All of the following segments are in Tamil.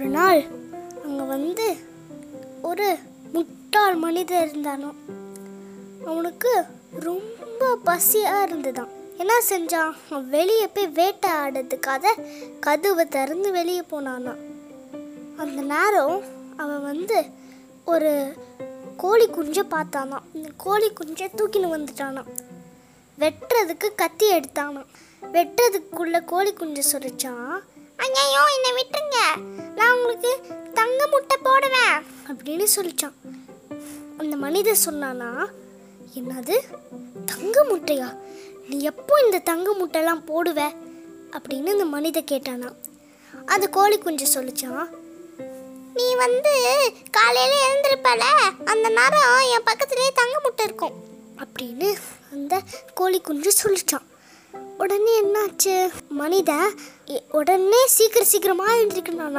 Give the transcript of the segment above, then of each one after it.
ஒரு நாள் அங்கே வந்து ஒரு முட்டாள் மனிதன் இருந்தானோ? அவனுக்கு ரொம்ப பசியாக இருந்ததான் என்ன செஞ்சான் அவன் வெளியே போய் வேட்டையாடுறதுக்காக கதவை திறந்து வெளியே போனானா? அந்த நேரம் அவன் வந்து ஒரு கோழி குஞ்சை பார்த்தானாம். இந்த கோழி குஞ்சை தூக்கின்னு வந்துட்டானாம். வெட்டுறதுக்கு கத்தி எடுத்தானாம். வெட்டுறதுக்குள்ளே கோழி குஞ்சு சொல்லிச்சான் ஐயோ என்னை விட்டுருங்க. நான் உங்களுக்கு தங்க முட்டை போடுவேன். அப்படின்னு சொல்லிச்சான். அந்த மனிதர் சொன்னானா என்னது? தங்க முட்டையா? நீ எப்போ இந்த தங்க முட்டைலாம் போடுவ? அப்படின்னு இந்த மனிதர் கேட்டானா. அது கோழி குஞ்சு சொல்லிச்சான் நீ வந்து காலையில் எழுந்திருப்பல? அந்த நேரம் என் பக்கத்துலேயே தங்க முட்டை இருக்கும். அப்படின்னு அந்த கோழி குஞ்சு சொல்லிச்சான். உடனே என்னாச்சு? மனிதன் உடனே சீக்கிரம் சீக்கிரமாக எழுந்திருக்கணும்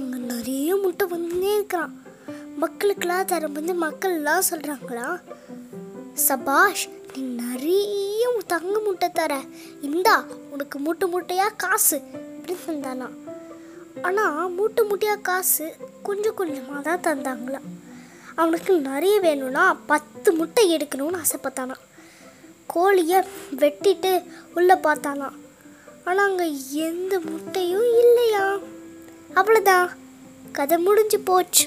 அங்கே நிறைய முட்டை வந்துனே இருக்கிறான். மக்களுக்கெல்லாம் வந்து மக்கள்லாம் சொல்கிறாங்களா சபாஷ் நீ நிறைய தங்க முட்டை தர. இந்தா உனக்கு மூட்டை மூட்டையாக காசு அப்படின்னு தந்தானா. ஆனால் மூட்டை மூட்டையாக காசு கொஞ்சம் கொஞ்சமாக தான் தந்தாங்களாம் அவனுக்கு நிறைய வேணும்னா பத்து முட்டை எடுக்கணும்னு ஆசைப்பட்டானா. கோழியை வெட்டிட்டு உள்ளே பார்த்தானா. ஆனால் அங்கே எந்த முட்டையும் இல்லையா? அவ்வளோதான் கதை முடிஞ்சு போச்சு.